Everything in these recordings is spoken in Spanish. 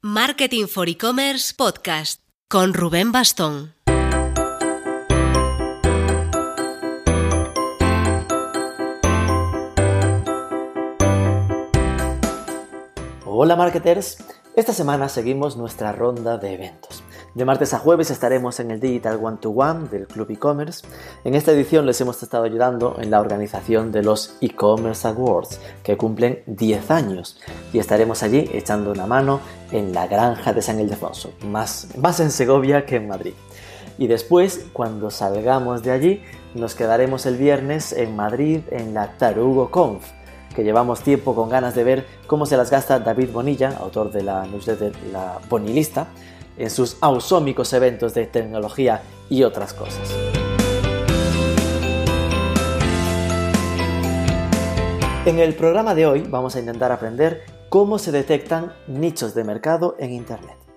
Marketing for E-Commerce Podcast con Rubén Bastón. Hola marketers, esta semana seguimos nuestra ronda de eventos. De martes a jueves estaremos en el Digital One to One del Club E-Commerce. En esta edición les hemos estado ayudando en la organización de los E-Commerce Awards, que cumplen 10 años, y estaremos allí echando una mano en la granja de San Ildefonso, más, más en Segovia que en Madrid. Y después, cuando salgamos de allí, nos quedaremos el viernes en Madrid en la Tarugo Conf, que llevamos tiempo con ganas de ver cómo se las gasta David Bonilla, autor de la newsletter La Bonilista, en sus ausómicos eventos de tecnología y otras cosas. En el programa de hoy vamos a intentar aprender cómo se detectan nichos de mercado en Internet.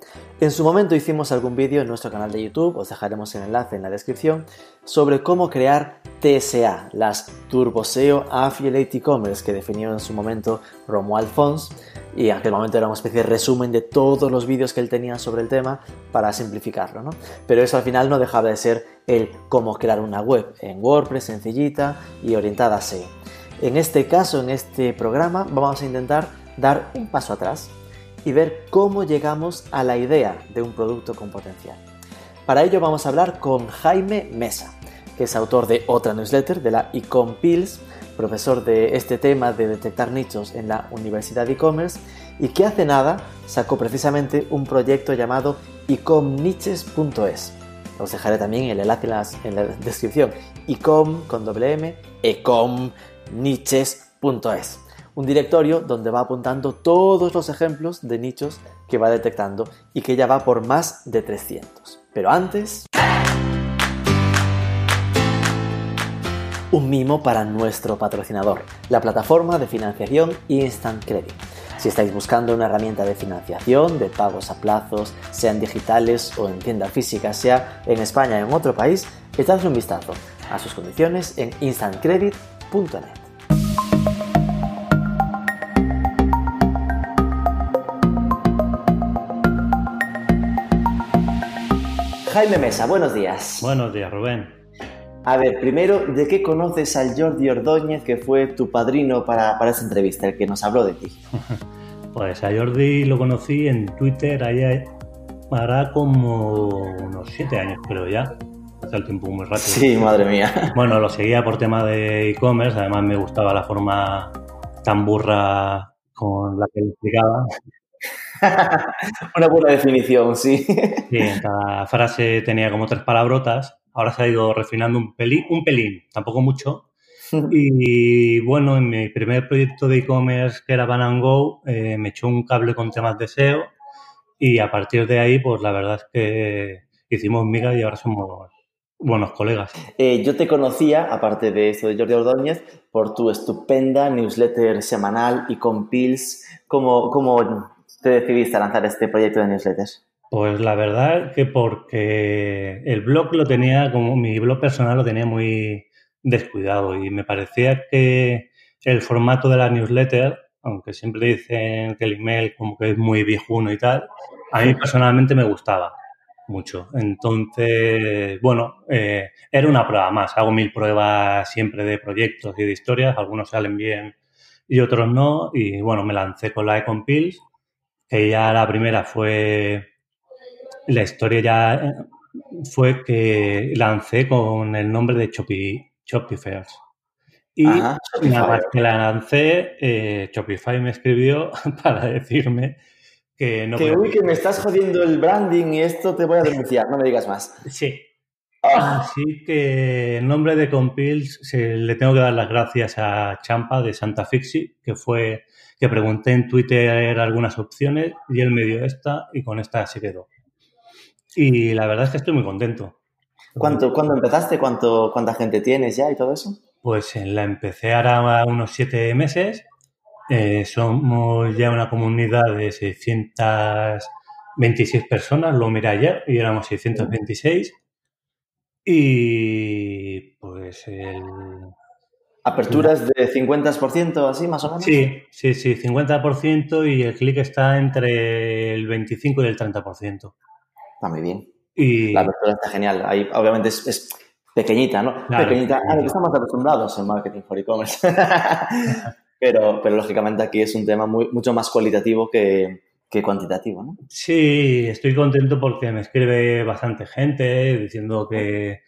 En su momento hicimos algún vídeo en nuestro canal de YouTube, os dejaremos el enlace en la descripción, sobre cómo crear TSA, las Turbo SEO Affiliate E-Commerce que definió en su momento Romuald Fons y en aquel momento era una especie de resumen de todos los vídeos que él tenía sobre el tema para simplificarlo, ¿no? Pero eso al final no dejaba de ser el cómo crear una web en WordPress sencillita y orientada a SEO. En este caso, en este programa, vamos a intentar dar un paso atrás y ver cómo llegamos a la idea de un producto con potencial. Para ello vamos a hablar con Jaime Mesa, que es autor de otra newsletter de la Ecom Pills, profesor de este tema de detectar nichos en la Universidad de E-Commerce y que hace nada sacó precisamente un proyecto llamado ecomniches.es. Os dejaré también el enlace en la, descripción. ecom con doble m, ecomniches.es un directorio donde va apuntando todos los ejemplos de nichos que va detectando y que ya va por más de 300. Pero antes... Un mimo para nuestro patrocinador, la plataforma de financiación Instant Credit. Si estáis buscando una herramienta de financiación, de pagos a plazos, sean digitales o en tienda física, sea en España o en otro país, echadle un vistazo a sus condiciones en instantcredit.net. Jaime Mesa, buenos días. Buenos días, Rubén. A ver, primero, ¿de qué conoces al Jordi Ordóñez, que fue tu padrino para, para esta entrevista, el que nos habló de ti? pues a Jordi lo conocí en Twitter allá hará como unos siete años, creo ya. Hace el tiempo muy rápido. Sí, madre mía. Bueno, lo seguía por tema de e-commerce, además me gustaba la forma tan burra con la que lo explicaba. Una buena definición, sí. Sí, cada frase tenía como tres palabrotas. Ahora se ha ido refinando un pelín, un pelín, tampoco mucho. Y bueno, en mi primer proyecto de e-commerce que era Ban Go, eh, me echó un cable con temas de SEO y a partir de ahí, pues la verdad es que hicimos miga y ahora somos buenos colegas. Eh, yo te conocía, aparte de esto de Jordi Ordóñez, por tu estupenda newsletter semanal y con Pills. ¿Cómo, cómo te decidiste lanzar este proyecto de newsletters? Pues la verdad que porque el blog lo tenía, como mi blog personal lo tenía muy descuidado y me parecía que el formato de la newsletter, aunque siempre dicen que el email como que es muy viejuno y tal, a mí personalmente me gustaba mucho. Entonces, bueno, eh, era una prueba más. Hago mil pruebas siempre de proyectos y de historias, algunos salen bien y otros no. Y bueno, me lancé con la Econ Ya la primera fue, la historia ya fue que lancé con el nombre de Shopify. Y una vez que la lancé, eh, Shopify me escribió para decirme que no... Que uy, que me estás jodiendo el branding y esto te voy a denunciar, no me digas más. Sí. Ah. Así que en nombre de Compils se, le tengo que dar las gracias a Champa de Santa Fixi, que fue que pregunté en Twitter algunas opciones y él me dio esta y con esta se quedó. Y la verdad es que estoy muy contento. ¿Cuánto, ¿Cuándo empezaste? ¿Cuánto, ¿Cuánta gente tienes ya y todo eso? Pues la empecé ahora unos siete meses. Eh, somos ya una comunidad de 626 personas, lo miré ayer y éramos 626. Y pues el, ¿Aperturas de 50% así, más o menos? Sí, sí, sí, 50% y el clic está entre el 25 y el 30%. Está muy bien. Y... La apertura está genial. Ahí, obviamente, es, pequeñita, ¿no? pequeñita, a lo que estamos acostumbrados en marketing for e-commerce. pero, pero, lógicamente, aquí es un tema muy, mucho más cualitativo que, que cuantitativo, ¿no? Sí, estoy contento porque me escribe bastante gente diciendo que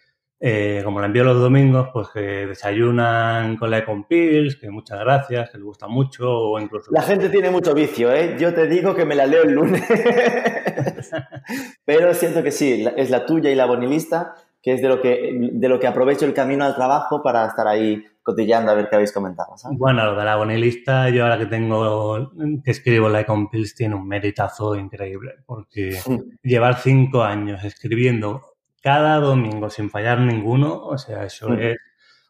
eh, como la envío los domingos, pues que desayunan con la Econ Pills, que muchas gracias, que les gusta mucho, o incluso... La gente tiene mucho vicio, ¿eh? Yo te digo que me la leo el lunes. Pero siento que sí, es la tuya y la bonilista, que es de lo que, de lo que aprovecho el camino al trabajo para estar ahí cotillando a ver qué habéis comentado. Bueno, lo de la bonilista, yo ahora que tengo, que escribo la Econ Pills, tiene un meritazo increíble, porque llevar cinco años escribiendo cada domingo sin fallar ninguno, o sea, eso es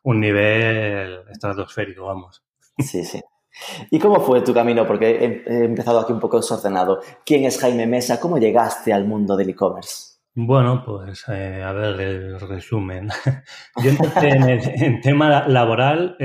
un nivel estratosférico, vamos. Sí, sí. ¿Y cómo fue tu camino? Porque he, empezado aquí un poco desordenado. ¿Quién es Jaime Mesa? ¿Cómo llegaste al mundo del e-commerce? Bueno, pues eh, a ver el resumen. Yo empecé en, el, tema laboral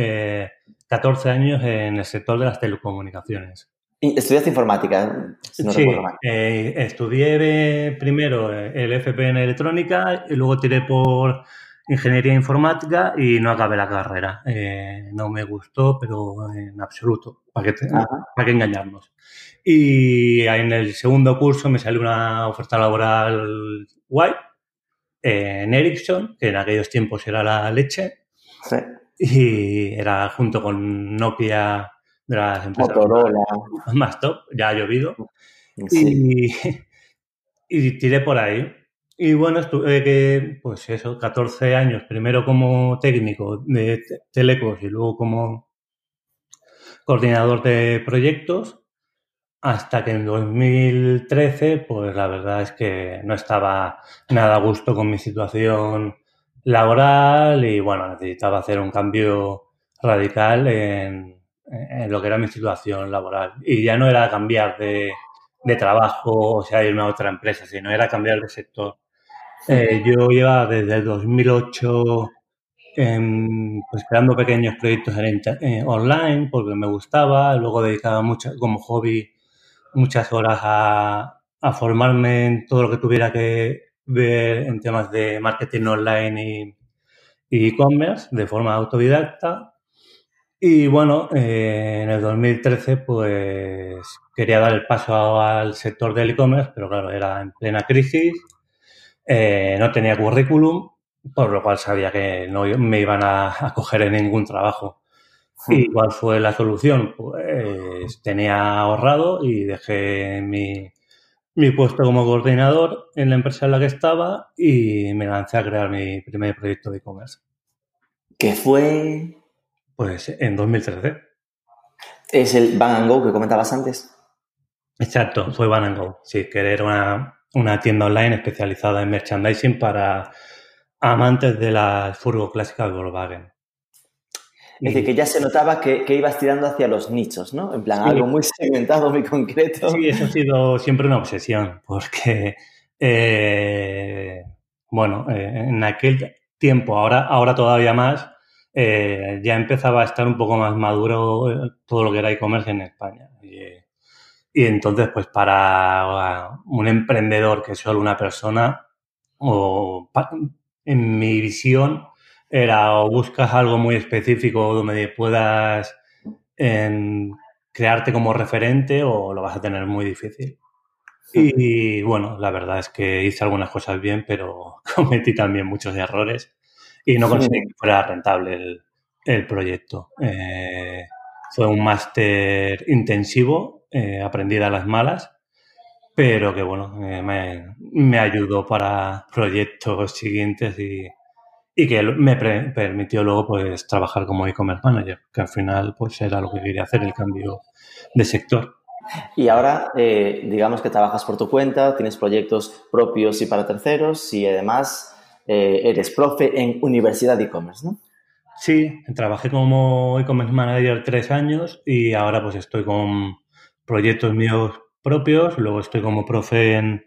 14 eh, años en el sector de las telecomunicaciones. ¿Estudiaste informática? sí, eh, estudié primero el FP en electrónica y luego tiré por ingeniería informática y no acabé la carrera. Eh, no me gustó, pero en absoluto, para que, para que engañarnos. Y en el segundo curso me salió una oferta laboral guay en Ericsson, que en aquellos tiempos era la leche. Sí. Y era junto con Nokia de las empresas más top, ya ha llovido. Y, y, tiré por ahí. Y bueno, estuve que, pues eso, 14 años, primero como técnico de Telecos y luego como coordinador de proyectos, hasta que en 2013, pues la verdad es que no estaba nada a gusto con mi situación laboral y bueno, necesitaba hacer un cambio radical en, en lo que era mi situación laboral. Y ya no era cambiar de, de trabajo, o sea, irme a otra empresa, sino era cambiar de sector. Eh, yo llevaba desde el 2008 pues creando pequeños proyectos en, eh, online porque me gustaba, luego dedicaba mucho, como hobby muchas horas a, a, formarme en todo lo que tuviera que ver en temas de marketing online y e-commerce de forma autodidacta y bueno, eh, en el 2013 pues quería dar el paso al sector del e-commerce, pero claro, era en plena crisis, eh, no tenía currículum, por lo cual sabía que no me iban a, coger en ningún trabajo. Hmm. ¿Y cuál fue la solución? Pues tenía ahorrado y dejé mi, mi puesto como coordinador en la empresa en la que estaba y me lancé a crear mi primer proyecto de e-commerce. ¿Qué fue? Pues en 2013. ¿Es el Van Go que comentabas antes? Exacto, fue Van Go. Sí, que era una, tienda online especializada en merchandising para amantes de las furgo clásicas de Volkswagen. Es decir, que ya se notaba que, ibas tirando hacia los nichos, ¿no? En plan, algo muy segmentado, muy concreto. Sí, eso ha sido siempre una obsesión, porque, eh, bueno, eh, en aquel tiempo, ahora, ahora todavía más, eh, ya empezaba a estar un poco más maduro eh, todo lo que era e-commerce en España. Y, entonces, pues para uh, un emprendedor que es solo una persona, o en mi visión, era o buscas algo muy específico donde puedas crearte como referente o lo vas a tener muy difícil. Y, bueno, la verdad es que hice algunas cosas bien, pero cometí también muchos errores y no conseguí que fuera rentable el, proyecto. Eh, fue un máster intensivo, eh, aprendí a las malas, pero que bueno, eh, me, ayudó para proyectos siguientes y, que me permitió luego pues trabajar como e-commerce manager, que al final pues era lo que quería hacer, el cambio de sector. Y ahora, digamos que trabajas por tu cuenta, tienes proyectos propios y para terceros y además eh, eres profe en Universidad de E-Commerce, ¿no? Sí, trabajé como e-commerce manager tres años y ahora pues estoy con proyectos míos propios, luego estoy como profe en,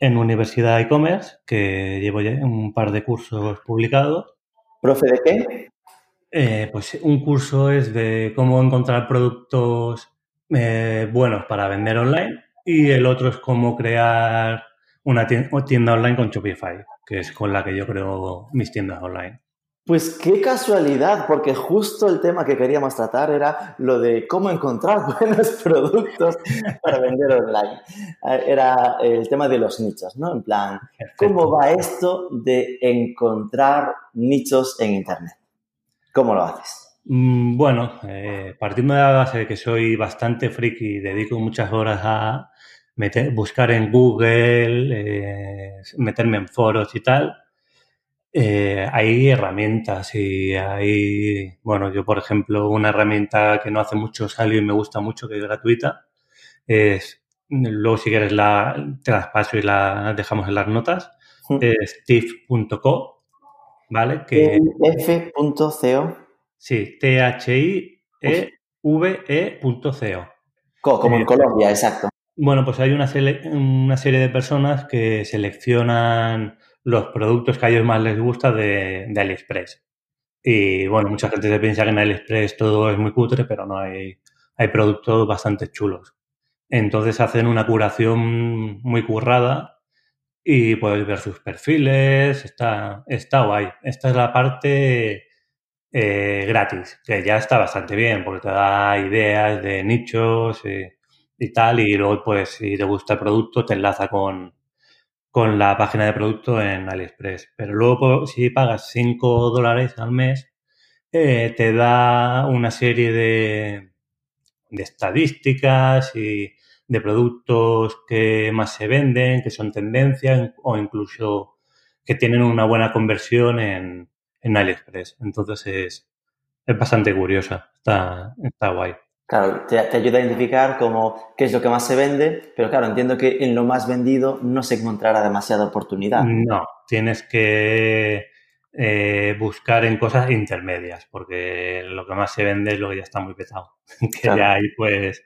en Universidad e-commerce, que llevo ya un par de cursos publicados. ¿Profe de qué? Eh, pues un curso es de cómo encontrar productos eh, buenos para vender online y el otro es cómo crear una tienda online con Shopify, que es con la que yo creo mis tiendas online. Pues qué casualidad, porque justo el tema que queríamos tratar era lo de cómo encontrar buenos productos para vender online. Era el tema de los nichos, ¿no? En plan, ¿cómo va esto de encontrar nichos en Internet? ¿Cómo lo haces? Mm, bueno, eh, partiendo de la base de que soy bastante friki y dedico muchas horas a buscar en Google, eh, meterme en foros y tal, eh, hay herramientas y hay, bueno, yo por ejemplo, una herramienta que no hace mucho salió y me gusta mucho, que es gratuita, es, luego si quieres la, te las paso y la dejamos en las notas, es tif.co, ¿vale? Que, F.co. Sí, T-H-I-E-V-E.co. Como en eh, Colombia, exacto. Bueno, pues hay una, una serie de personas que seleccionan los productos que a ellos más les gusta de, AliExpress. Y bueno, mucha gente se piensa que en AliExpress todo es muy cutre, pero no hay, hay productos bastante chulos. Entonces hacen una curación muy currada y puedes ver sus perfiles, está, está guay. Esta es la parte eh, gratis, que ya está bastante bien porque te da ideas de nichos y, y tal, y luego pues si te gusta el producto te enlaza con, con la página de producto en AliExpress. Pero luego, si pagas 5 dólares al mes, eh, te da una serie de, de, estadísticas y de productos que más se venden, que son tendencias o incluso que tienen una buena conversión en, en AliExpress. Entonces es, es bastante curiosa, está, está guay. Claro, te, ayuda a identificar como qué es lo que más se vende, pero claro, entiendo que en lo más vendido no se encontrará demasiada oportunidad. No, tienes que eh, buscar en cosas intermedias, porque lo que más se vende es lo que ya está muy petado. que ya hay pues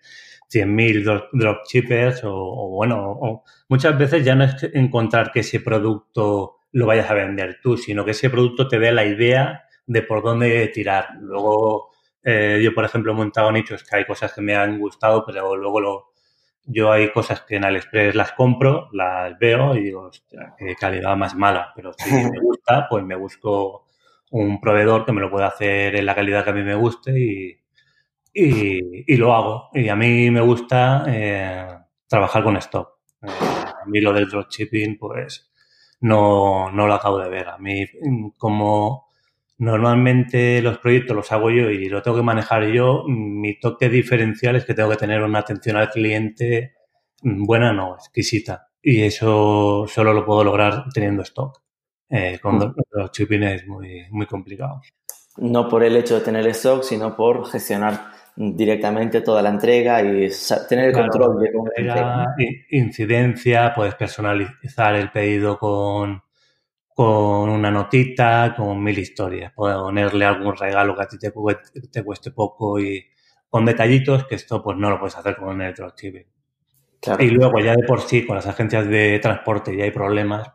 100.000 dropshippers o, o bueno, o, muchas veces ya no es encontrar que ese producto lo vayas a vender tú, sino que ese producto te dé la idea de por dónde tirar. Luego eh, yo, por ejemplo, he montado nichos que hay cosas que me han gustado, pero luego lo, yo hay cosas que en AliExpress las compro, las veo y digo, hostia, qué calidad más mala. Pero si me gusta, pues me busco un proveedor que me lo pueda hacer en la calidad que a mí me guste y, y, lo hago. Y a mí me gusta eh, trabajar con stock. Eh, a mí lo del dropshipping, pues no, no lo acabo de ver. A mí, como Normalmente los proyectos los hago yo y lo tengo que manejar yo. Mi toque diferencial es que tengo que tener una atención al cliente mm, buena, no, exquisita. Y eso solo lo puedo lograr teniendo stock. Eh, con mm. los shipping es muy, muy complicado. No por el hecho de tener stock, sino por gestionar directamente toda la entrega y tener el control de cómo Incidencia, puedes personalizar el pedido con, con una notita, con mil historias. Ponerle algún regalo que a ti te, te cueste poco y con detallitos, que esto pues no lo puedes hacer con el dropshipping. Y luego ya de por sí con las agencias de transporte ya hay problemas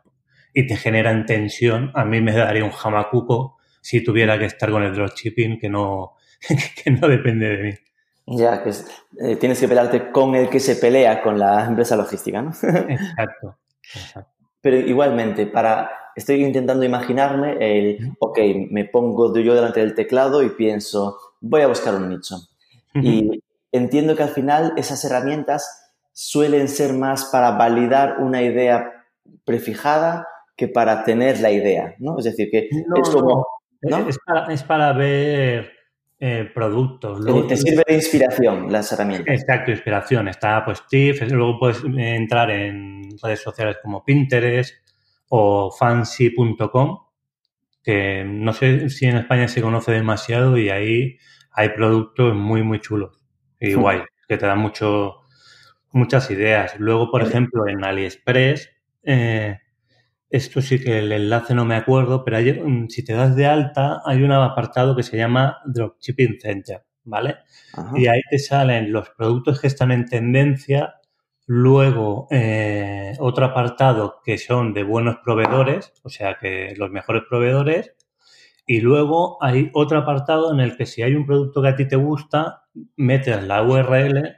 y te generan tensión. A mí me daría un jamacuco si tuviera que estar con el dropshipping que no, que no depende de mí. Ya, que eh, tienes que pelearte con el que se pelea con la empresa logística, ¿no? exacto. Pero igualmente, para estoy intentando imaginarme el, ok, me pongo yo delante del teclado y pienso, voy a buscar un nicho. Y entiendo que al final esas herramientas suelen ser más para validar una idea prefijada que para tener la idea, ¿no? Es decir, que es como... Es, para, ver eh, productos. te sirve de inspiración las herramientas. Exacto, inspiración. Está pues TIFF, luego puedes entrar en redes sociales como Pinterest, o fancy.com, que no sé si en España se conoce demasiado y ahí hay productos muy, muy chulos y hmm. guay, que te dan mucho, muchas ideas. Luego, por ejemplo, en AliExpress, eh, esto sí que el enlace no me acuerdo, pero si te das de alta, hay un apartado que se llama Dropshipping Center, ¿vale? Y ahí te salen los productos que están en tendencia Luego, eh, otro apartado que son de buenos proveedores, o sea que los mejores proveedores. Y luego hay otro apartado en el que si hay un producto que a ti te gusta, metes la URL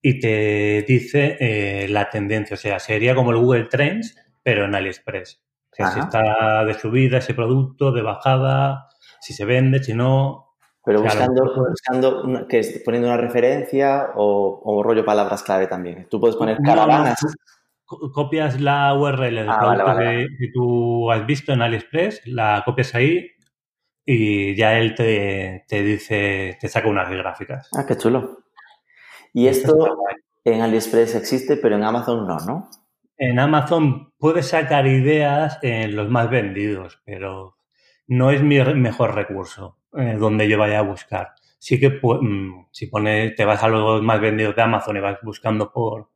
y te dice eh, la tendencia. O sea, sería como el Google Trends, pero en AliExpress. O sea, si está de subida ese producto, de bajada, si se vende, si no. Pero buscando, buscando que es, poniendo una referencia o, rollo palabras clave también. Tú puedes poner caravanas. copias la URL del ah, producto Que, tú has visto en AliExpress, la copias ahí y ya él te, te dice, te saca unas gráficas. Ah, qué chulo. Y esto en AliExpress existe, pero en Amazon no, ¿no? En Amazon puedes sacar ideas en los más vendidos, pero no es mi mejor recurso eh, donde yo vaya a buscar. Sí que mm, si pones, te vas a los más vendidos de Amazon y vas buscando por,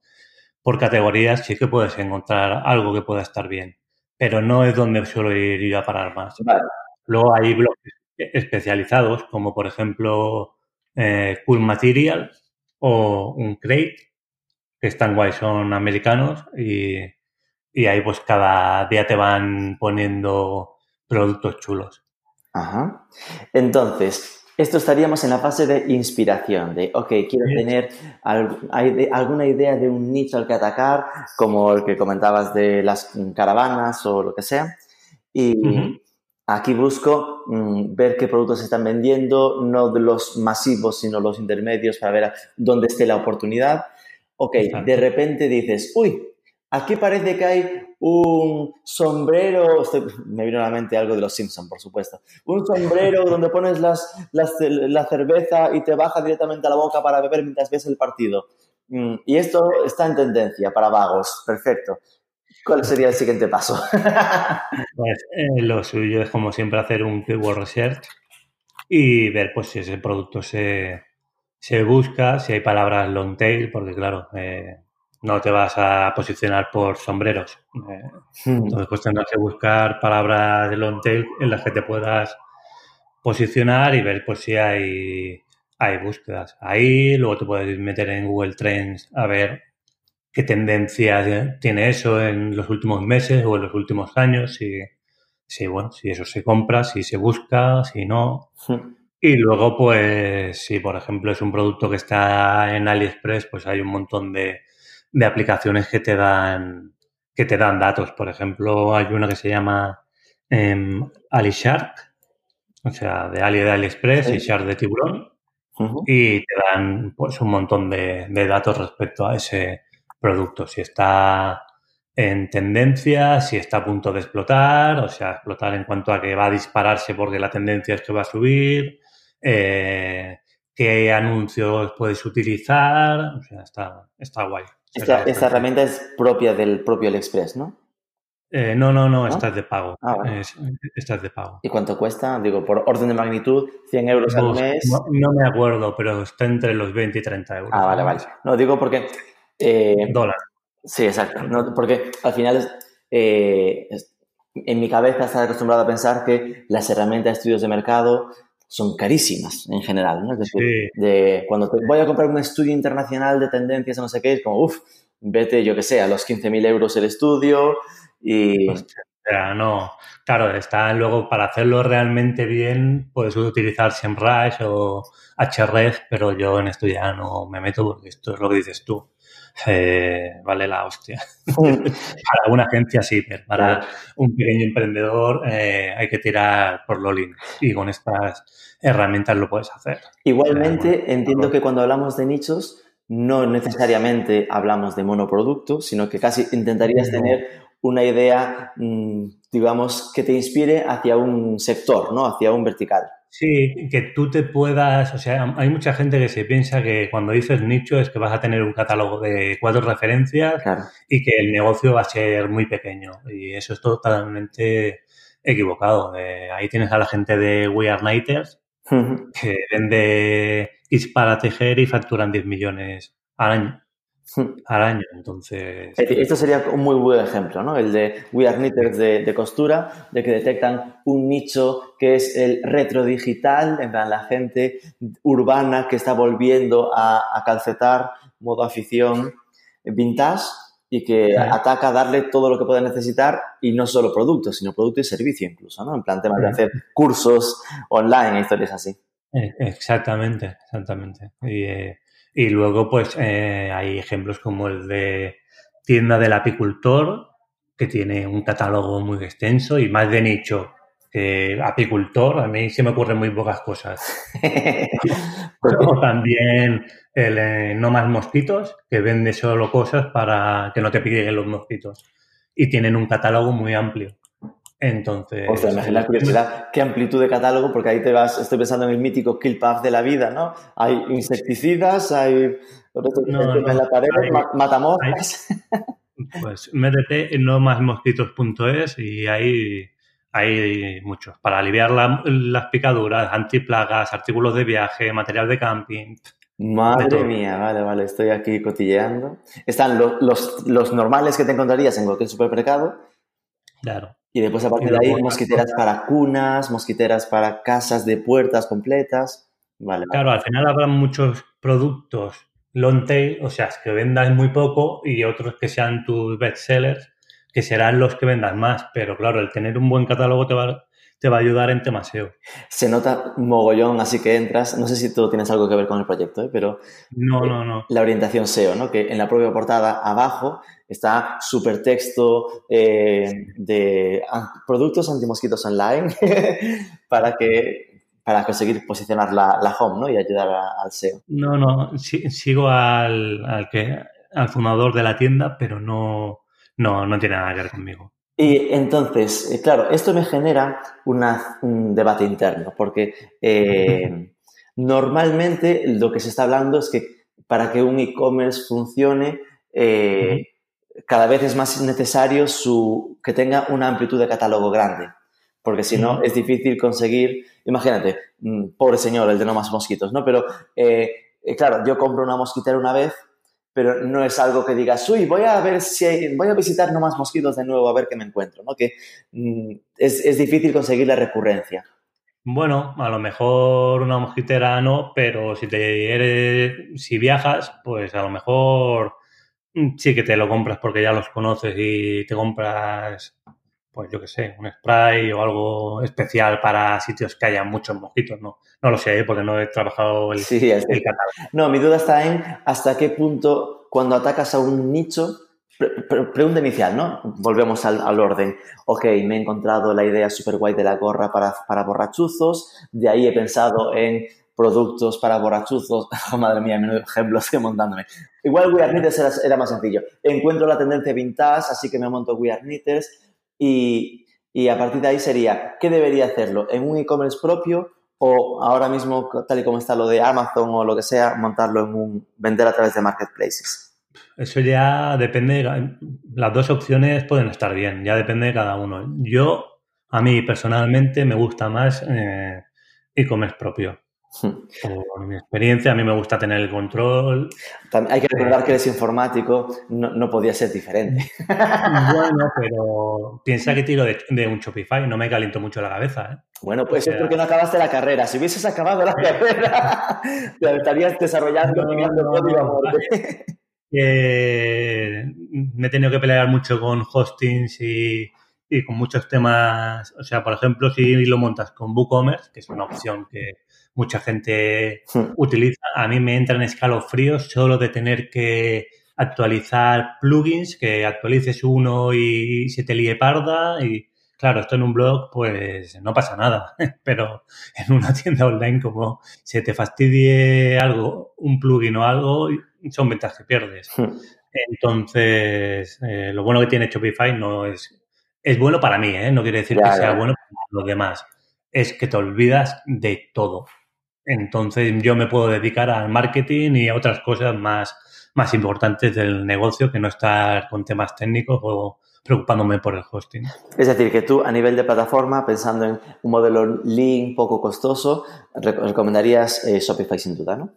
por categorías, sí que puedes encontrar algo que pueda estar bien. Pero no es donde suelo ir a parar más. Luego hay blogs especializados, como por ejemplo eh, Cool Material o un Crate, que están guay, son americanos y, y ahí pues cada día te van poniendo productos chulos. Ajá. Entonces, esto estaríamos en la fase de inspiración, de, ok, quiero tener alguna idea de un nicho al que atacar, como el que comentabas de las caravanas o lo que sea. Y aquí busco mm, ver qué productos se están vendiendo, no de los masivos, sino los intermedios para ver dónde esté la oportunidad Ok, de repente dices, uy, aquí parece que hay un sombrero, me vino a la mente algo de los Simpsons, por supuesto, un sombrero donde pones las, la cerveza y te baja directamente a la boca para beber mientras ves el partido. Mm, y esto está en tendencia para vagos, perfecto. ¿Cuál sería el siguiente paso? pues eh, lo suyo es como siempre hacer un keyword research y ver pues si ese producto se, se busca si hay palabras long tail, porque claro, eh, no te vas a posicionar por sombreros. Eh, hmm. Entonces, pues tendrás que buscar palabras de long tail en las que te puedas posicionar y ver pues si hay, hay búsquedas. Ahí luego te puedes meter en Google Trends a ver qué tendencias tiene eso en los últimos meses o en los últimos años, si, si bueno, si eso se compra, si se busca, si no. Hmm. Y luego, pues, si por ejemplo es un producto que está en AliExpress, pues hay un montón de, de aplicaciones que te dan que te dan datos. Por ejemplo, hay una que se llama eh, AliShark, o sea, de Ali de AliExpress y Shark de tiburón, y te dan pues un montón de, de, datos respecto a ese producto. Si está en tendencia, si está a punto de explotar, o sea, explotar en cuanto a que va a dispararse porque la tendencia es que va a subir, eh, qué anuncios puedes utilizar, o sea, está, está guay. Esta, herramienta es propia del propio AliExpress, ¿no? Eh, no, no, no, esta es de pago. Ah, esta es de pago. ¿Y cuánto cuesta? Digo, por orden de magnitud, 100 euros al mes. No, me acuerdo, pero está entre los 20 y 30 euros. Ah, vale, vale. No, digo porque... Eh, Dólar. Sí, exacto. porque al final eh, en mi cabeza está acostumbrado a pensar que las herramientas de estudios de mercado son carísimas en general, ¿no? Es decir, de, cuando te voy a comprar un estudio internacional de tendencias o no sé qué, es como, uff, vete, yo que sé, a los 15.000 euros el estudio y... Hostia, no, claro, está luego para hacerlo realmente bien, puedes utilizar SEMrush o HREF, pero yo en esto ya no me meto porque esto es lo que dices tú. Eh, vale la hostia. para una agencia sí, pero para un pequeño emprendedor eh, hay que tirar por lo y con estas herramientas lo puedes hacer. Igualmente, entiendo que cuando hablamos de nichos, no necesariamente hablamos de monoproducto, sino que casi intentarías tener una idea, mm, digamos, que te inspire hacia un sector, ¿no? Hacia un vertical. Sí, que tú te puedas, o sea, hay mucha gente que se piensa que cuando dices nicho es que vas a tener un catálogo de cuatro referencias y que el negocio va a ser muy pequeño. Y eso es totalmente equivocado. Eh, ahí tienes a la gente de We Are Nighters que vende kits para tejer y facturan 10 millones al año. al año. Entonces. Esto sería un muy buen ejemplo, ¿no? El de We Are Knitters de, costura, de que detectan un nicho que es el retro digital, en plan la gente urbana que está volviendo a, calcetar, modo afición vintage. y que ataca a darle todo lo que pueda necesitar y no solo productos, sino producto y servicio incluso, ¿no? En plan, temas de hacer cursos online, historias así. Eh, exactamente, exactamente. Y, eh, y luego, pues, eh, hay ejemplos como el de tienda del apicultor, que tiene un catálogo muy extenso y más de nicho que apicultor. A mí se me ocurren muy pocas cosas. o también el No Más Mosquitos, que vende solo cosas para que no te piden los mosquitos. Y tienen un catálogo muy amplio. Entonces. O sea, la curiosidad, qué amplitud de catálogo, porque ahí te vas, estoy pensando en el mítico kill puff de la vida, ¿no? Hay insecticidas, hay. No, en la pared, matamoscas. Pues métete en nomasmosquitos.es y ahí hay muchos. Para aliviar las picaduras, antiplagas, artículos de viaje, material de camping. Madre mía, vale, vale, estoy aquí cotilleando. Están los, los normales que te encontrarías en cualquier supermercado. Claro. Y después a partir de ahí, mosquiteras para cunas, mosquiteras para casas de puertas completas. Vale. Claro, al final habrá muchos productos long tail, o sea, que vendan muy poco y otros que sean tus bestsellers, que serán los que vendan más. Pero claro, el tener un buen catálogo te va, te va a ayudar en temas SEO. Se nota mogollón, así que entras, no sé si tú tienes algo que ver con el proyecto, ¿eh? pero no, no, no. la orientación SEO, ¿no? que en la propia portada abajo está súper texto eh, de productos antimosquitos online para que para conseguir posicionar la, la home ¿no? y ayudar al SEO. No, no, sigo al, al, que, al fundador de la tienda, pero no, no, no tiene nada que ver conmigo. Y entonces, eh, claro, esto me genera un debate interno, porque eh, normalmente lo que se está hablando es que para que un e-commerce funcione, eh, cada vez es más necesario su, que tenga una amplitud de catálogo grande, porque si no es difícil conseguir, imagínate, mm, pobre señor, el de no más mosquitos, ¿no? Pero, claro, yo compro una mosquitera una vez pero no es algo que digas, uy, voy a ver si hay, voy a visitar no más mosquitos de nuevo a ver qué me encuentro, ¿no? Que mm, es, es, difícil conseguir la recurrencia. Bueno, a lo mejor una mosquitera no, pero si te eres, si viajas, pues a lo mejor mm, sí que te lo compras porque ya los conoces y te compras pues yo qué sé, un spray o algo especial para sitios que haya muchos mosquitos, ¿no? No lo sé, ¿eh? porque no he trabajado el, sí, el catálogo. No, mi duda está en hasta qué punto cuando atacas a un nicho, pregunta inicial, ¿no? Volvemos al, orden. Ok, me he encontrado la idea super guay de la gorra para, para borrachuzos, de ahí he pensado en productos para borrachuzos. Oh, madre mía, menudo ejemplo estoy montándome. Igual We Are Knitters era, era, más sencillo. Encuentro la tendencia vintage, así que me monto We Are Knitters y, a partir de ahí sería, ¿qué debería hacerlo? ¿En un e-commerce propio o ahora mismo, tal y como está lo de Amazon o lo que sea, montarlo en un, vender a través de marketplaces? Eso ya depende, las dos opciones pueden estar bien, ya depende de cada uno. Yo, a mí personalmente, me gusta más eh, e-commerce propio. Por mi experiencia, a mí me gusta tener el control. hay que recordar que eres informático, no, podía ser diferente. Bueno, pero piensa que tiro de, un Shopify, no me caliento mucho la cabeza. ¿eh? Bueno, pues es porque no acabaste la carrera. Si hubieses acabado la carrera, te estarías desarrollando no, me he tenido que pelear mucho con hostings y, y con muchos temas. O sea, por ejemplo, si lo montas con WooCommerce, que es una opción que mucha gente hmm. utiliza. A mí me entran escalofríos solo de tener que actualizar plugins, que actualices uno y se te líe parda. Y claro, esto en un blog, pues no pasa nada. Pero en una tienda online, como se te fastidie algo, un plugin o algo, son ventas que pierdes. Hmm. Entonces, eh, lo bueno que tiene Shopify no es. Es bueno para mí, ¿eh? No quiere decir que sea bueno para los demás. Es que te olvidas de todo. Entonces yo me puedo dedicar al marketing y a otras cosas más, más importantes del negocio que no estar con temas técnicos o preocupándome por el hosting. Es decir, que tú a nivel de plataforma, pensando en un modelo lean poco costoso, recomendarías eh, Shopify sin duda, ¿no?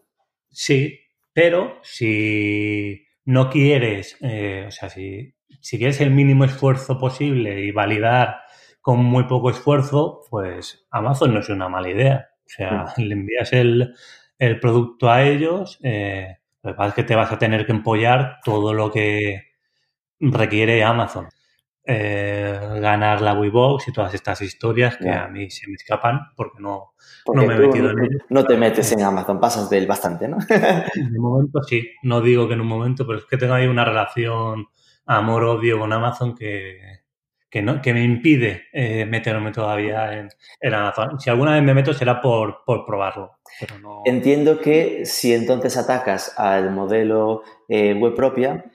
Sí, pero si no quieres, eh, o sea, si, si quieres el mínimo esfuerzo posible y validar con muy poco esfuerzo, pues Amazon no es una mala idea. O sea, le envías el, producto a ellos, eh, lo que pasa es que te vas a tener que empollar todo lo que requiere Amazon. Eh, ganar la Webox y todas estas historias que a mí se me escapan porque no, Porque no me he metido en ello. no te metes en Amazon, pasas de él bastante, ¿no? De momento sí, no digo que en un momento, pero es que tengo ahí una relación amor-odio con Amazon que, que, no, que me impide eh, meterme todavía en, en Amazon. Si alguna vez me meto será por, por probarlo, pero no... Entiendo que si entonces atacas al modelo eh, web propia,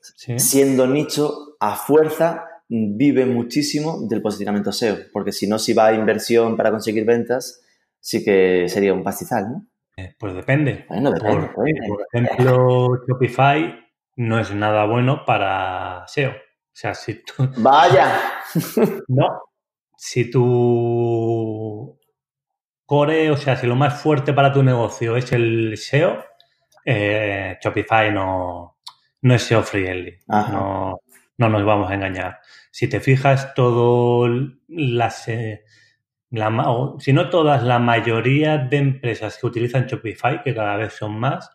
¿Sí? siendo nicho, a fuerza vive muchísimo del posicionamiento SEO, porque si no, si va a inversión para conseguir ventas, sí que sería un pastizal, ¿no? Eh, Pues depende. Bueno, depende. por ejemplo, Shopify no es nada bueno para SEO. O sea, si tú, Vaya, No. Si tu core, o sea, si lo más fuerte para tu negocio es el SEO, eh, Shopify no, no es SEO friendly. No, no nos vamos a engañar. Si te fijas, todo las, eh, la o, si no todas, la mayoría de empresas que utilizan Shopify, que cada vez son más,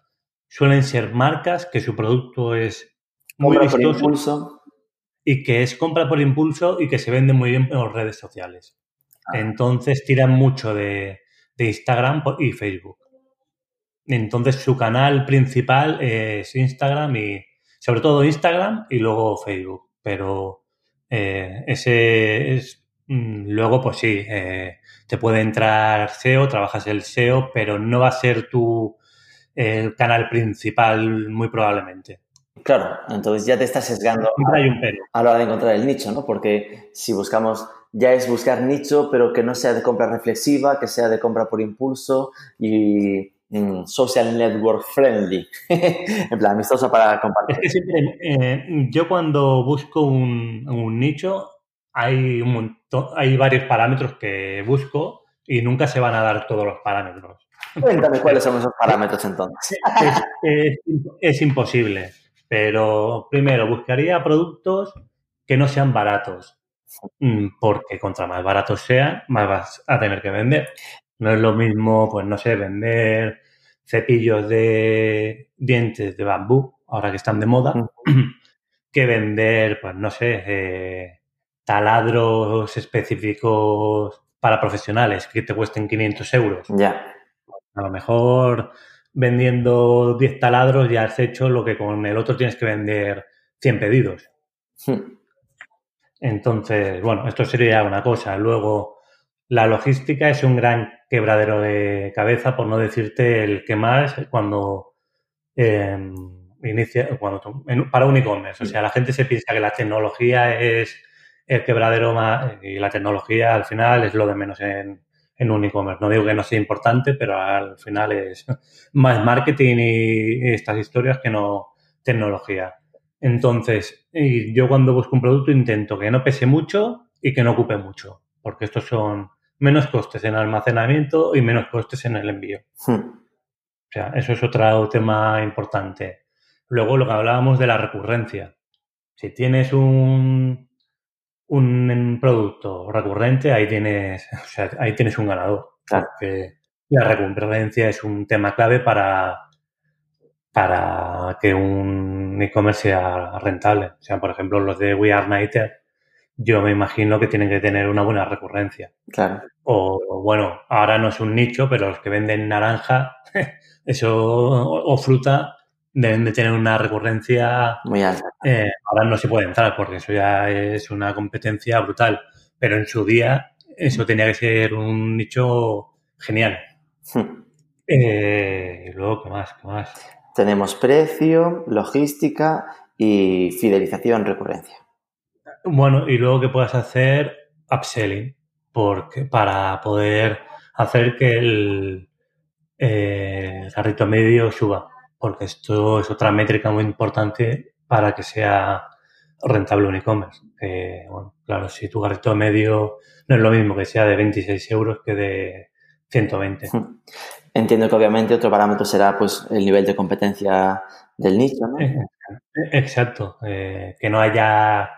suelen ser marcas que su producto es muy por vistoso impulso. Y que es compra por impulso y que se vende muy bien en las redes sociales. Ah. Entonces tiran mucho de, de Instagram y Facebook. Entonces su canal principal es Instagram y sobre todo Instagram y luego Facebook. Pero eh, ese es mm, luego pues sí, eh, te puede entrar SEO, trabajas el SEO, pero no va a ser tu eh, canal principal muy probablemente. Claro, entonces ya te estás sesgando Siempre hay un pero. a la hora de encontrar el nicho, ¿no? Porque si buscamos, ya es buscar nicho, pero que no sea de compra reflexiva, que sea de compra por impulso y mm, social network friendly. en plan, amistoso para Es compartir. que siempre, eh, yo cuando busco un, un nicho, hay, un montón, hay varios parámetros que busco y nunca se van a dar todos los parámetros. Cuéntame cuáles son esos parámetros entonces. Es, es- es imposible, pero primero buscaría productos que no sean baratos, Mm, porque contra más baratos sean, más vas a tener que vender. No es lo mismo, pues no sé, vender cepillos de dientes de bambú, ahora que están de moda, que vender, pues no sé, eh, taladros específicos para profesionales que te cuesten 500 euros. Ya. A lo mejor vendiendo 10 taladros ya has hecho lo que con el otro tienes que vender 100 pedidos. Hmm. Entonces, bueno, esto sería una cosa. Luego, la logística es un gran quebradero de cabeza, por no decirte el que más cuando eh, inicia, cuando en- para un e-commerce. O sea, la gente se piensa que la tecnología es el quebradero más y la tecnología al final es lo de menos en, en un e-commerce. No digo que no sea importante, pero al final es más marketing y, estas historias que no tecnología. Entonces, y yo cuando busco un producto intento que no pese mucho y que no ocupe mucho, porque estos son menos costes en almacenamiento y menos costes en el envío. Hmm. O sea, eso es otro tema importante. Luego lo que hablábamos de la recurrencia. Si tienes un, un producto recurrente, ahí tienes, o sea, ahí tienes un ganador. Claro. Porque la recurrencia es un tema clave para, para que un e-commerce sea rentable. O sea, por ejemplo, los de We Are Nighter, yo me imagino que tienen que tener una buena recurrencia. Claro. O, o, bueno, ahora no es un nicho, pero los que venden naranja, eso, o, o fruta, deben de tener una recurrencia. Muy alta. eh, ahora no se puede entrar porque eso ya es una competencia brutal. Pero en su día, eso tenía que ser un nicho genial. Hmm. Eh, y luego, ¿qué más? ¿Qué más? Tenemos precio, logística y fidelización, recurrencia. Bueno, y luego que puedas hacer upselling porque, para poder hacer que el, eh, el carrito medio suba, porque esto es otra métrica muy importante para que sea rentable un e-commerce. Eh, bueno, claro, si tu carrito medio no es lo mismo que sea de 26 euros que de 120. Hmm. Entiendo que obviamente otro parámetro será pues el nivel de competencia del nicho, ¿no? Eh, Exacto, eh, que no haya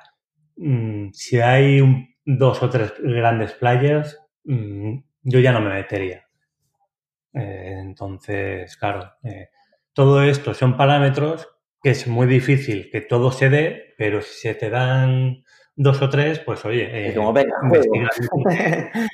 mm, si hay un, dos o tres grandes players, mm, yo ya no me metería. Eh, entonces, claro, eh, todo esto son parámetros que es muy difícil que todo se dé, pero si se te dan dos o tres, pues oye, como, venga, juego.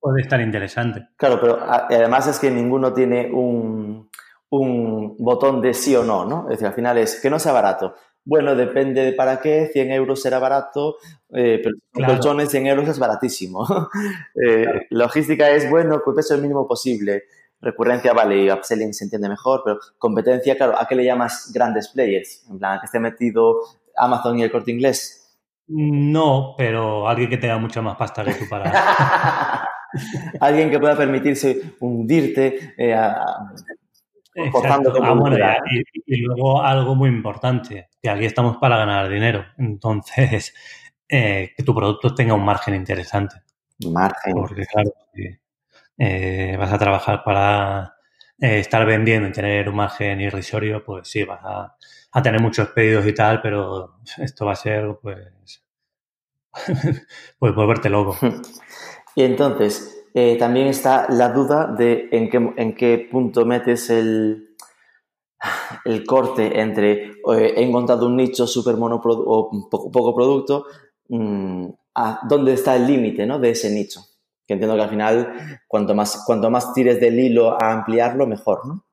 puede estar interesante. Claro, pero además es que ninguno tiene un, un botón de sí o no, ¿no? Es decir, al final es que no sea barato. Bueno, depende de para qué, 100 euros será barato, eh, pero con Claro. colchones 100 euros es baratísimo. Eh, Logística es, bueno, peso el mínimo posible. Recurrencia, vale, y upselling se entiende mejor, pero competencia, claro, ¿a qué le llamas grandes players? En plan, ¿a que esté metido Amazon y el corte inglés? No, pero alguien que tenga mucha más pasta que tú para... Alguien que pueda permitirse hundirte eh, a- Exacto. como Ah, bueno, locura. y, y luego algo muy importante, que aquí estamos para ganar dinero. Entonces, eh, que tu producto tenga un margen interesante. margen. Porque, claro, si eh, vas a trabajar para eh, estar vendiendo y tener un margen irrisorio, pues sí, vas a, tener muchos pedidos y tal, pero esto va a ser, pues, pues volverte loco. Y entonces, eh, también está la duda de en qué, en qué punto metes el, el corte entre he encontrado un nicho súper monoproducto o poco, poco producto, mm, a dónde está el límite ¿no? de ese nicho. Que entiendo que al final, cuanto más, cuanto más tires del hilo a ampliarlo, mejor, ¿no?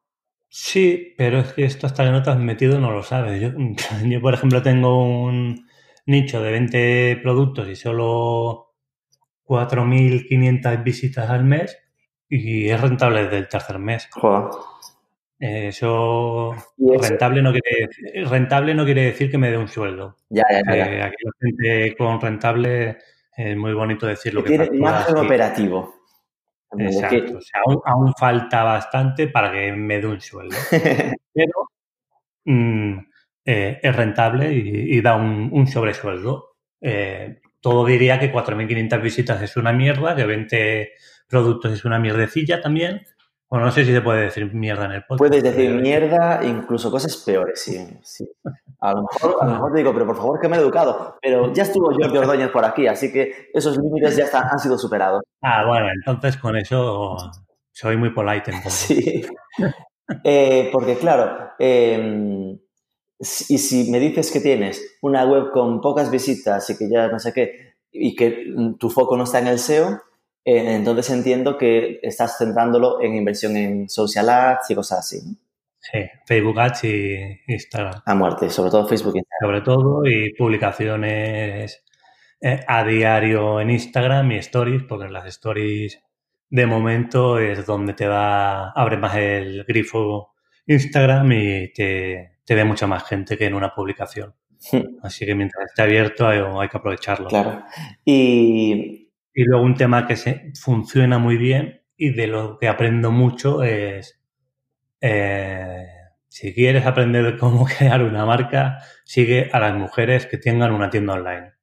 Sí, pero es que esto hasta que no te has metido no lo sabes. Yo, yo, por ejemplo, tengo un nicho de 20 productos y solo 4.500 visitas al mes y es rentable desde el tercer mes. Joder. Eh, Eso, rentable, no quiere decir, rentable no quiere decir que me dé un sueldo. Ya, ya, ya. ya. Eh, aquí la gente con rentable es muy bonito decir lo Que que tiene margen operativo. Que- Exacto. O sea, aún, aún falta bastante para que me dé un sueldo. Pero mm, eh, es rentable y, y da un, un sobresueldo. Eh, todo diría que 4.500 visitas es una mierda, que 20 productos es una mierdecilla también. Bueno, no sé si se puede decir mierda en el podcast. Puedes decir mierda, incluso cosas peores, sí. sí. A, lo mejor, a lo mejor te digo, pero por favor que me he educado. Pero ya estuvo Jordi Ordóñez por aquí, así que esos límites ya están, han sido superados. Ah, bueno, entonces con eso soy muy polite. Entonces. Sí. Eh, porque claro, eh, si- y si me dices que tienes una web con pocas visitas y que ya no sé qué, y que tu foco no está en el SEO, eh, entonces entiendo que estás centrándolo en inversión en social ads y cosas así. ¿no? Sí, Facebook Ads y Instagram. A muerte, sobre todo Facebook. y Instagram. sobre todo y publicaciones eh, a diario en Instagram y stories, porque en las stories de momento es donde te da, abre más el grifo Instagram y te, te ve mucha más gente que en una publicación. Así que mientras esté abierto hay, hay que aprovecharlo. Claro. Y Y luego un tema que se, funciona muy bien y de lo que aprendo mucho es, eh, si quieres aprender cómo crear una marca, sigue a las mujeres que tengan una tienda online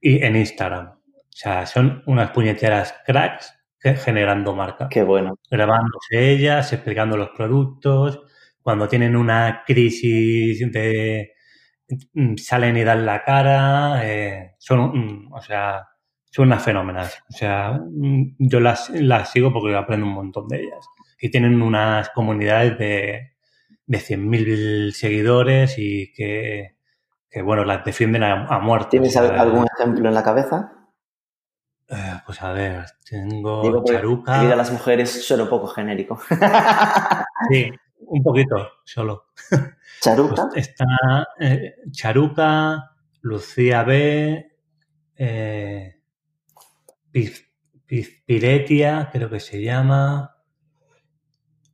y en Instagram. O sea, son unas puñeteras cracks que generando marca, qué bueno. grabándose ellas, explicando los productos, cuando tienen una crisis de mm, salen y dan la cara, eh, son, o sea, son unas fenómenas. O sea, mm, yo las, las sigo porque aprendo un montón de ellas. Y tienen unas comunidades de, de 100.000 seguidores y que, que, bueno, las defienden a, a muerte. ¿Tienes algún ejemplo en la cabeza? eh, pues a ver, tengo Digo, Charuca. decir a las mujeres suena un poco genérico. Sí, un poquito, solo. Pues ¿Charuca? está eh, Charuca, Lucía B, eh, Pizpiretia, creo que se llama.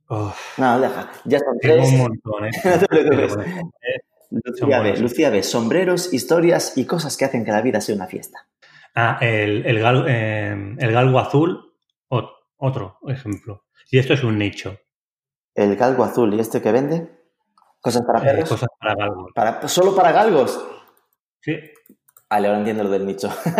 Uf, No, deja. Ya son tengo tres. un montón, ¿eh? No bueno, eh, Lucía B. Lucía B, sombreros, historias y cosas que hacen que la vida sea una fiesta. Ah, el, el, gal- eh, el galgo azul, ot- otro ejemplo. Y esto es un nicho. El galgo azul, ¿y este que vende? ¿Cosas para eh, perros? cosas para galgos. Para, ¿Solo para galgos? Sí, Vale, ahora entiendo lo del nicho.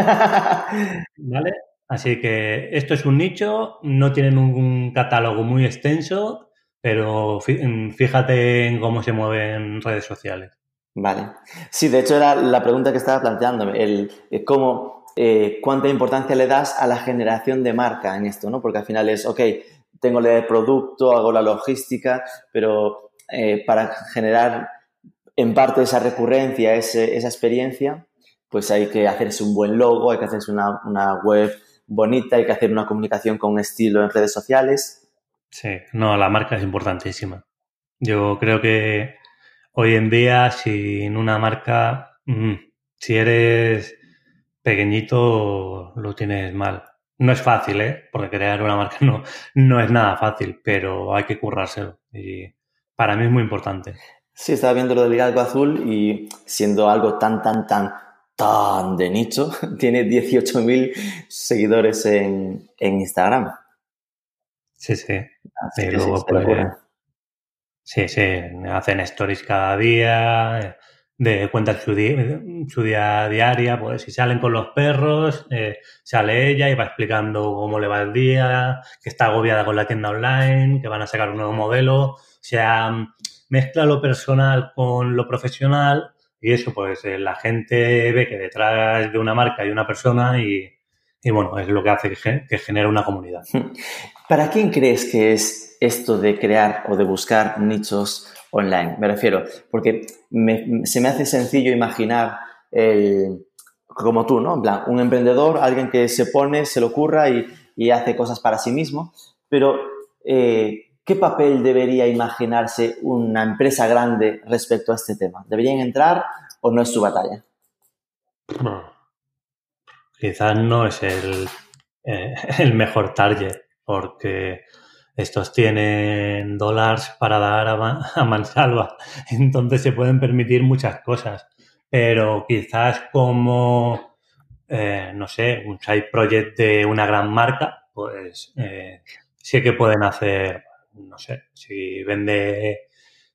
¿Vale? Así que esto es un nicho, no tienen un catálogo muy extenso, pero fí- fíjate en cómo se mueven redes sociales. Vale. Sí, de hecho era la pregunta que estaba planteándome, el eh, cómo, eh, cuánta importancia le das a la generación de marca en esto, ¿no? Porque al final es, ok, tengo el producto, hago la logística, pero eh, para generar en parte esa recurrencia, ese, esa experiencia, pues hay que hacerse un buen logo, hay que hacerse una, una web bonita, hay que hacer una comunicación con estilo en redes sociales. Sí, no, la marca es importantísima. Yo creo que hoy en día sin una marca, mm, si eres pequeñito, lo tienes mal. No es fácil, ¿eh? Porque crear una marca no, no es nada fácil, pero hay que currárselo. Y para mí es muy importante. Sí, estaba viendo lo del galgo azul y siendo algo tan, tan, tan, tan de nicho, tiene 18.000 seguidores en, en, Instagram. Sí, sí. y luego, pues, sí, sí, hacen stories cada día, de cuentan su día, su día diaria, pues si salen con los perros, eh, sale ella y va explicando cómo le va el día, que está agobiada con la tienda online, que van a sacar un nuevo modelo, o sea, mezcla lo personal con lo profesional y eso pues eh, la gente ve que detrás de una marca hay una persona y, y bueno, es lo que hace que, que genera una comunidad. ¿Para quién crees que es esto de crear o de buscar nichos online. Me refiero, porque se me hace sencillo imaginar el, como tú, ¿no? En plan, un emprendedor, alguien que se pone, se lo ocurra y, hace cosas para sí mismo, pero eh, ¿qué papel debería imaginarse una empresa grande respecto a este tema? ¿Deberían entrar o no es su batalla? quizás no es el, eh, el mejor target, porque estos tienen dólares para dar a, mansalva, entonces se pueden permitir muchas cosas, pero quizás como, eh, no sé, un side project de una gran marca, pues eh, sí que pueden hacer, no sé, si vende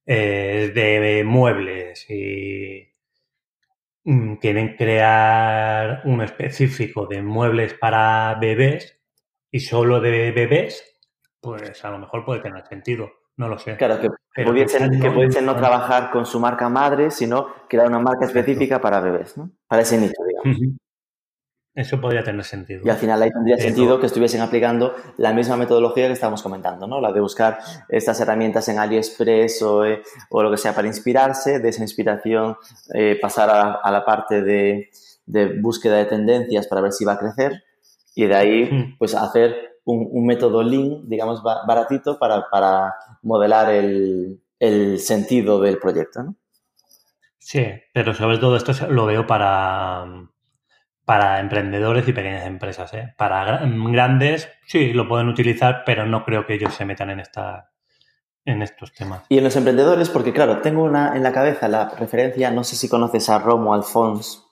eh, de muebles y mm, quieren crear un específico de muebles para bebés y solo de bebés, pues a lo mejor puede tener sentido, no lo sé. Claro, que, pudiesen, que pudiesen no trabajar con su marca madre, sino crear una marca específica para bebés, ¿no? Para ese nicho, digamos. Eso podría tener sentido. Y al final ahí tendría sentido que estuviesen aplicando la misma metodología que estamos comentando, ¿no? La de buscar estas herramientas en AliExpress o, eh, o lo que sea para inspirarse, de esa inspiración eh, pasar a, la parte de, de, búsqueda de tendencias para ver si va a crecer y de ahí pues hacer un, método lean, digamos, baratito para, modelar el, sentido del proyecto, ¿no? Sí, pero sobre todo esto lo veo para, para emprendedores y pequeñas empresas. ¿eh? Para grandes, sí, lo pueden utilizar, pero no creo que ellos se metan en, esta, en estos temas. Y en los emprendedores, porque claro, tengo una en la cabeza la referencia, no sé si conoces a Romo Alfons,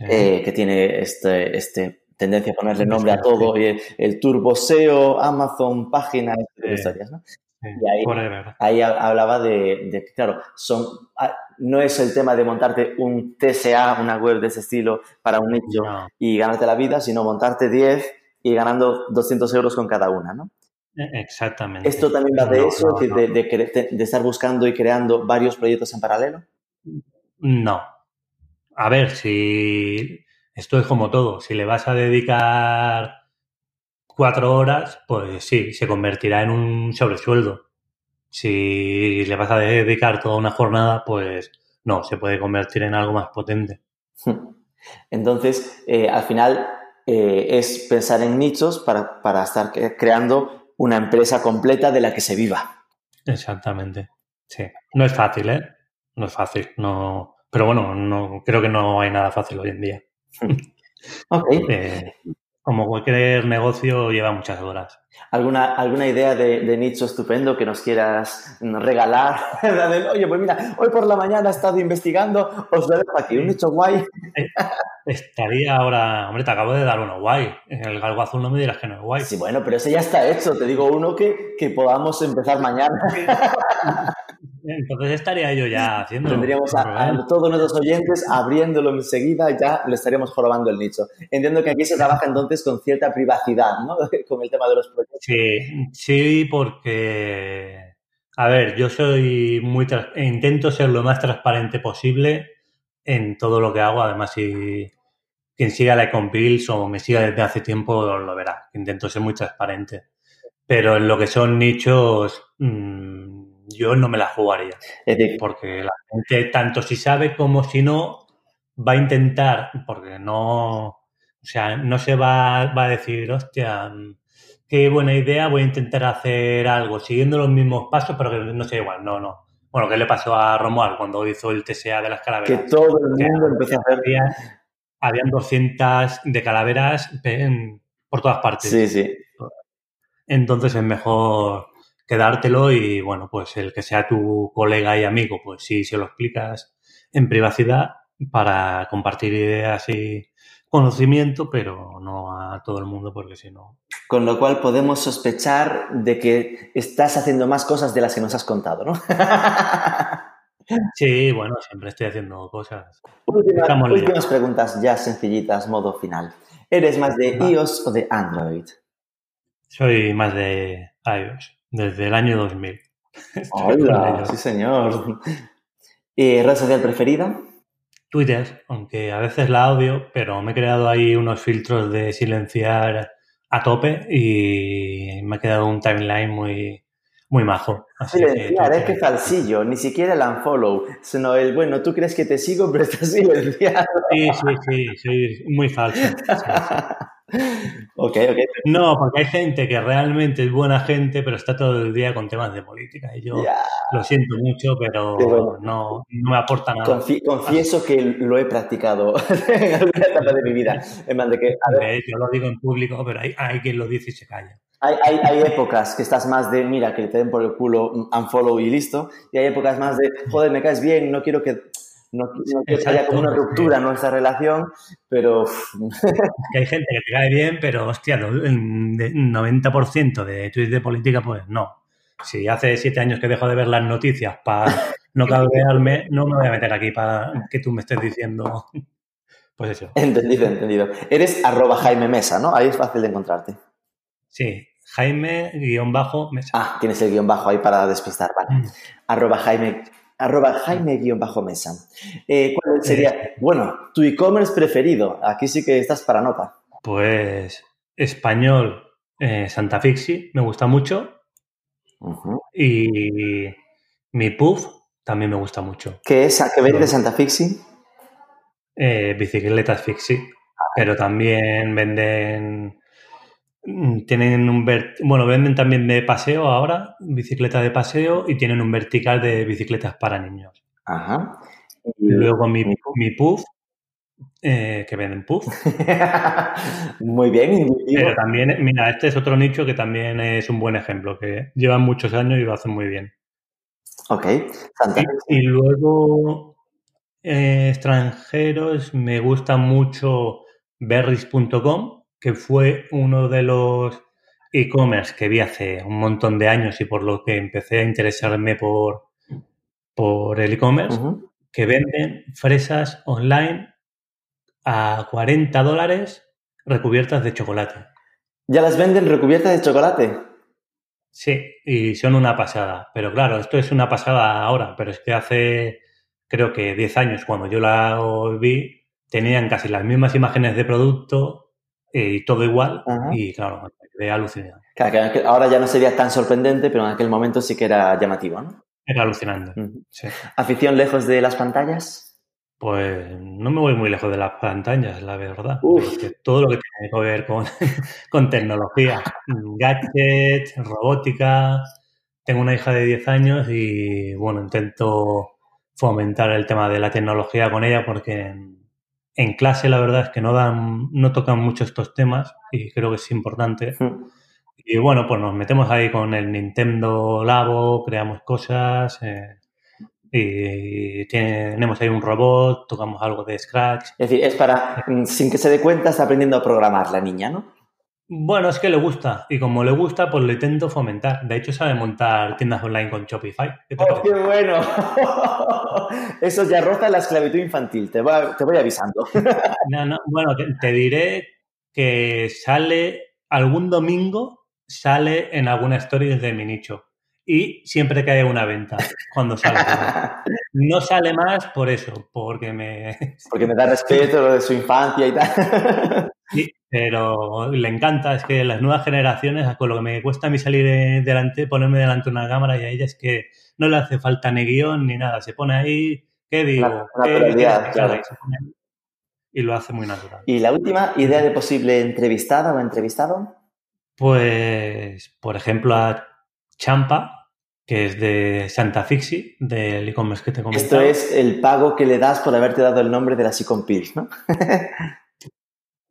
eh, que tiene este, este tendencia a ponerle nombre a todo, y el, Turbo SEO, Amazon, páginas, de historias, ¿no? y ahí, ahí, hablaba de, de, claro, son, ah, no es el tema de montarte un TSA, una web de ese estilo para un nicho y ganarte la vida, sino montarte 10 y ganando 200 euros con cada una, ¿no? E, exactamente. ¿Esto también va de eso, de, de, de, estar buscando y creando varios proyectos en paralelo? No. A ver, si esto es como todo. Si le vas a dedicar cuatro horas, pues sí, se convertirá en un sobresueldo. Si le vas a dedicar toda una jornada, pues no, se puede convertir en algo más potente. Entonces, eh, al final eh, es pensar en nichos para, para estar creando una empresa completa de la que se viva. Exactamente. Sí. No es fácil, ¿eh? No es fácil. No... Pero bueno, no, creo que no hay nada fácil hoy en día. Okay. Eh, como cualquier negocio lleva muchas horas. ¿Alguna, alguna idea de, nicho estupendo que nos quieras regalar? Oye, pues mira, hoy por la mañana he estado investigando, os lo dejo aquí, un nicho guay. Eh, estaría ahora, hombre, te acabo de dar uno guay. El galgo azul no me dirás que no es guay. Sí, bueno, pero ese ya está hecho. Te digo uno que, que podamos empezar mañana. Entonces estaría yo ya haciendo. Tendríamos a, todos nuestros oyentes abriéndolo enseguida y ya le estaríamos jorobando el nicho. Entiendo que aquí se trabaja entonces con cierta privacidad, ¿no? con el tema de los proyectos. Sí, sí, porque. A ver, yo soy muy. Intento ser lo más transparente posible en todo lo que hago. Además, si quien siga la Bills o me siga desde hace tiempo lo verá. Intento ser muy transparente. Pero en lo que son nichos. Mmm, yo no me la jugaría. Es decir, Porque la gente, tanto si sabe como si no, va a intentar, porque no, o sea, no se va, va a decir, hostia, qué buena idea, voy a intentar hacer algo siguiendo los mismos pasos, pero que no sea igual. No, no. Bueno, ¿qué le pasó a Romuald cuando hizo el TSA de las que calaveras? todo el Que mundo empezó a hacer. había- habían 200 de calaveras en- por todas partes. Sí, sí. Entonces es mejor quedártelo y, bueno, pues el que sea tu colega y amigo, pues sí, se lo explicas en privacidad para compartir ideas y conocimiento, pero no a todo el mundo porque si no... Con lo cual podemos sospechar de que estás haciendo más cosas de las que nos has contado, ¿no? Sí, bueno, siempre estoy haciendo cosas. Últimas, últimas preguntas ya sencillitas, modo final. ¿Eres más de iOS o de Android? Soy más de iOS, desde el año 2000. Estoy con Hola, sí señor. ¿Y red social preferida? Twitter, aunque a veces la odio, pero me he creado ahí unos filtros de silenciar a tope y me ha quedado un timeline muy, muy majo. Así que Silenciar, es que falsillo, ni siquiera el unfollow, sino el, bueno, tú crees que te sigo, pero estás silenciado. Sí, sí, sí, soy muy falso. Sí, sí. ok, ok. No, porque hay gente que realmente es buena gente, pero está todo el día con temas de política. Y yo lo siento mucho, pero bueno. no, no me aporta nada. Confi- confieso que lo he practicado en alguna etapa de mi vida. En plan de que, a ver, De hecho, lo digo en público, pero hay, hay quien lo dice y se calla. Hay, hay, hay épocas que estás más de, mira, que te den por el culo, mm, unfollow y listo. Y hay épocas más de, joder, me caes bien, no quiero que, no, no quiero que haya como una ruptura en nuestra relación, pero Que hay gente que te cae bien, pero hostia, el de- 90% de tweets de política, pues no. Si hace siete años que dejo de ver las noticias para no cabrearme, no me voy a meter aquí para que tú me estés diciendo. Pues eso. entendido, entendido. Eres arroba Jaime Mesa, ¿no? Ahí es fácil de encontrarte. Sí, Jaime, guion bajo, mesa. Ah, tienes el guion bajo ahí para despistar, vale. Mm. Arroba Jaime, arroba Jaime guion bajo Mesa. Eh, ¿Cuál sería, bueno, tu e-commerce preferido? Aquí sí que estás para nota. Pues español, eh, Santa Fixi, me gusta mucho. Y mi puff también me gusta mucho. ¿Qué es? ¿A qué vende. Santa Fixi? Eh, bicicletas Fixi. Pero también venden. Mm, Tienen un. Bueno, venden también de paseo ahora, bicicleta de paseo, y tienen un vertical de bicicletas para niños. Ajá. Y luego mi, mi puff. eh, que venden puff. Muy bien. Pero también, mira, este es otro nicho que también es un buen ejemplo, que llevan muchos años y lo hacen muy bien. Ok. Y, y luego, eh, extranjeros, me gusta mucho berries.com, que fue uno de los e-commerce que vi hace un montón de años y por lo que empecé a interesarme por, por el e-commerce, que venden fresas online a 40 dólares recubiertas de chocolate. ¿Ya las venden recubiertas de chocolate? Sí, y son una pasada. Pero claro, esto es una pasada ahora, pero es que hace, creo que 10 años, cuando yo la vi, tenían casi las mismas imágenes de producto y todo igual. Ajá. Y claro, quedé alucinado. Claro, que ahora ya no sería tan sorprendente, pero en aquel momento sí que era llamativo, ¿no? Era alucinante. Ujú. Sí. ¿Afición lejos de las pantallas? Pues no me voy muy lejos de las pantallas, la verdad. Porque todo lo que tiene que ver con, con tecnología, gadgets, robótica. Tengo una hija de 10 años y bueno, intento fomentar el tema de la tecnología con ella porque en, clase la verdad es que no dan, no tocan mucho estos temas y creo que es importante. Y bueno, pues nos metemos ahí con el Nintendo Labo, creamos cosas eh, y tenemos ahí un robot, tocamos algo de Scratch. Es decir, es para, mm, sin que se dé cuenta, está aprendiendo a programar la niña, ¿no? Bueno, es que le gusta y como le gusta, pues le intento fomentar. De hecho, sabe montar tiendas online con Shopify. ¿Qué ¡Oh, qué bueno! Eso ya roza la esclavitud infantil, te, va- te voy avisando. No, no, bueno, te, te diré que sale algún domingo, sale en alguna story de mi nicho. Y siempre haya una venta, cuando sale. No sale más por eso, porque me... Porque me da respeto lo de su infancia y tal. Sí, pero le encanta, es que las nuevas generaciones, con lo que me cuesta a mí salir delante, ponerme delante de una cámara y a ella es que no le hace falta ni guion ni nada, se pone ahí, ¿qué digo? Y lo hace muy natural. ¿Y la última idea de posible entrevistada o entrevistado? Pues, por ejemplo, a Champa, que es de Santa Fixi, del e-commerce que te comenté. Esto es el pago que le das por haberte dado el nombre de la Sicom ¿no?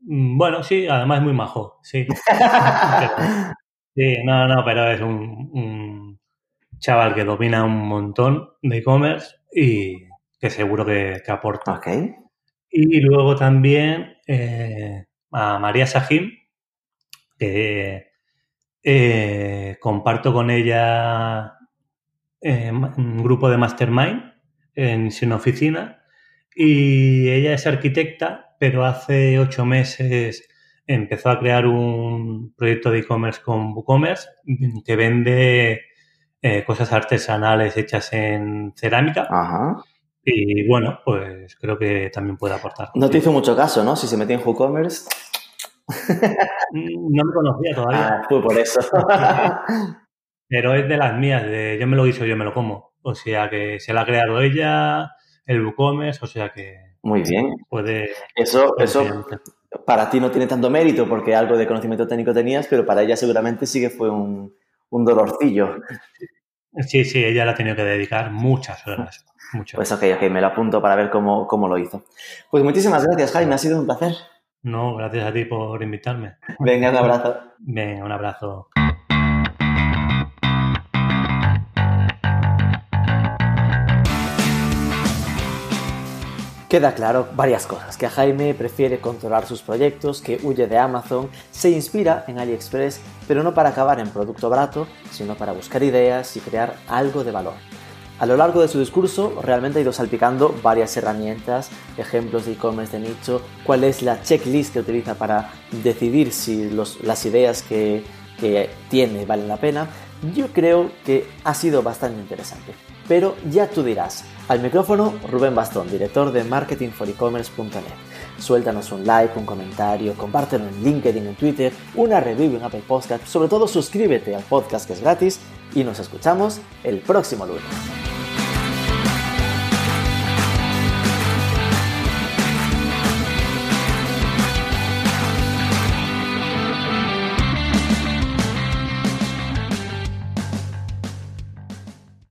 Mm, bueno, sí, además es muy majo, sí. sí, no, no, pero es un, chaval que domina un montón de e-commerce y que seguro que, aporta. Okay. Y luego también eh, a María Sajim, que eh, comparto con ella eh, un grupo de mastermind en sin oficina y ella es arquitecta pero hace ocho meses empezó a crear un proyecto de e-commerce con WooCommerce que vende eh, cosas artesanales hechas en cerámica. Ajá. Y bueno, pues creo que también puede aportar. No te hizo mucho caso, ¿no? Si se metió en WooCommerce. Mm, no me conocía todavía. Ah, fue por eso. Pero es de las mías, de yo me lo hizo, yo me lo como. O sea que se la ha creado ella, el WooCommerce, o sea que muy bien. Puede, eso, eso para ti no tiene tanto mérito porque algo de conocimiento técnico tenías, pero para ella seguramente sí que fue un, dolorcillo. Sí, sí, ella la ha tenido que dedicar muchas horas. Muchas. Pues ok, ok, me lo apunto para ver cómo, cómo lo hizo. Pues muchísimas gracias, Jaime, ha sido un placer. No, gracias a ti por invitarme. Venga, un abrazo. Venga, un abrazo. Queda claro varias cosas, que Jaime prefiere controlar sus proyectos, que huye de Amazon, se inspira en AliExpress, pero no para acabar en producto barato, sino para buscar ideas y crear algo de valor. A lo largo de su discurso realmente ha ido salpicando varias herramientas, ejemplos de e-commerce de nicho, cuál es la checklist que utiliza para decidir si las ideas que, que tiene valen la pena. Yo creo que ha sido bastante interesante. Pero ya tú dirás, al micrófono, Rubén Bastón, director de marketingforecommerce.net. Suéltanos un like, un comentario, compártelo en LinkedIn, en Twitter, una review en Apple Podcast. Sobre todo, suscríbete al podcast que es gratis y nos escuchamos el próximo lunes.